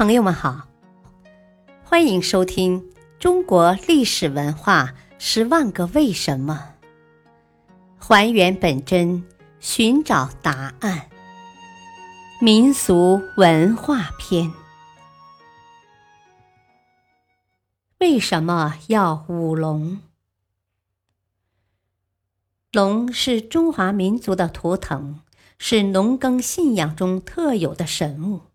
朋友们好，欢迎收听《中国历史文化十万个为什么》，还原本真，寻找答案。民俗文化篇：为什么要舞龙？龙是中华民族的图腾，是农耕信仰中特有的神物。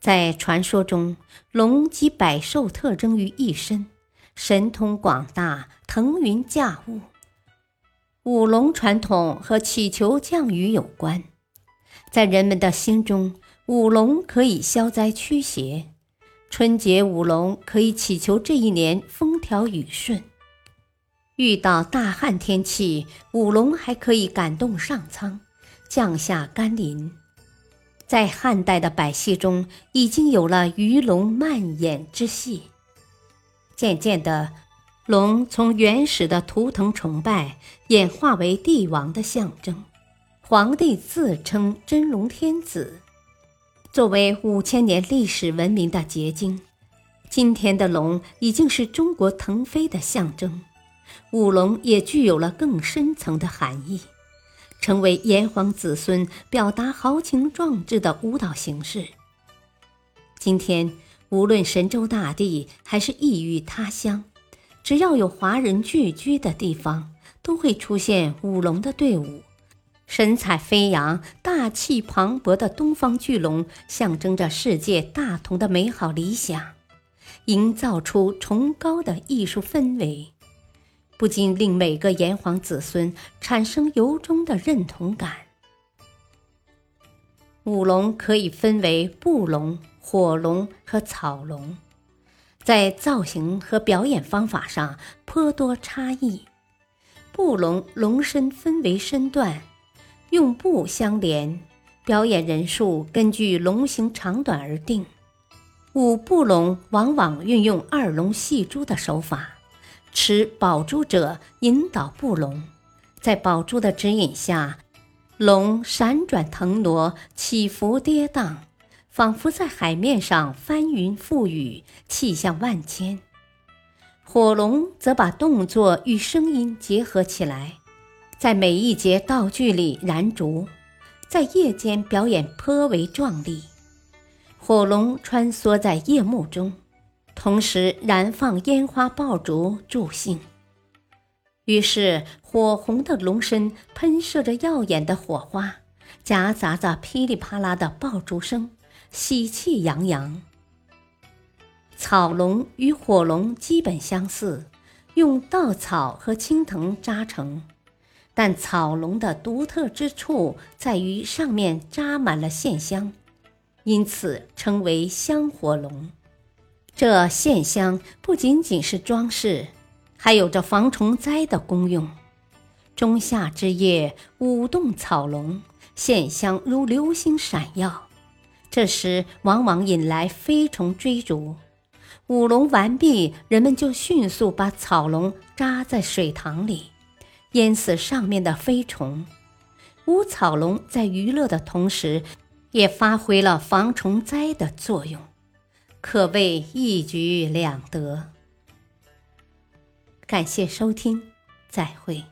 在传说中，龙集百兽特征于一身，神通广大，腾云驾雾。舞龙传统和祈求降雨有关，在人们的心中，舞龙可以消灾驱邪。春节舞龙可以祈求这一年风调雨顺。遇到大旱天气，舞龙还可以感动上苍，降下甘霖。在汉代的百戏中，已经有了鱼龙漫演之戏。渐渐的，龙从原始的图腾崇拜演化为帝王的象征，皇帝自称真龙天子。作为五千年历史文明的结晶，今天的龙已经是中国腾飞的象征。舞龙也具有了更深层的含义。成为炎黄子孙表达豪情壮志的舞蹈形式。今天，无论神州大地还是异域他乡，只要有华人聚居的地方，都会出现舞龙的队伍。神采飞扬、大气磅礴的东方巨龙，象征着世界大同的美好理想，营造出崇高的艺术氛围。不禁令每个炎黄子孙产生由衷的认同感。舞龙可以分为布龙、火龙和草龙，在造型和表演方法上颇多差异。布龙龙身分为身段，用布相连，表演人数根据龙形长短而定。舞布龙往往运用二龙戏珠的手法。持宝珠者引导布龙，在宝珠的指引下，龙闪转腾挪，起伏跌宕，仿佛在海面上翻云覆雨，气象万千。火龙则把动作与声音结合起来，在每一节道具里燃烛，在夜间表演颇为壮丽。火龙穿梭在夜幕中。同时燃放烟花爆竹助兴，于是火红的龙身喷射着耀眼的火花，夹杂着噼里啪啦的爆竹声，喜气洋洋。草龙与火龙基本相似，用稻草和青藤扎成，但草龙的独特之处在于上面扎满了线香，因此称为香火龙。这线香不仅仅是装饰，还有着防虫灾的功用。仲夏之夜，舞动草龙，线香如流星闪耀，这时往往引来飞虫追逐。舞龙完毕，人们就迅速把草龙扎在水塘里，淹死上面的飞虫。舞草龙在娱乐的同时，也发挥了防虫灾的作用。可谓一举两得。感谢收听，再会。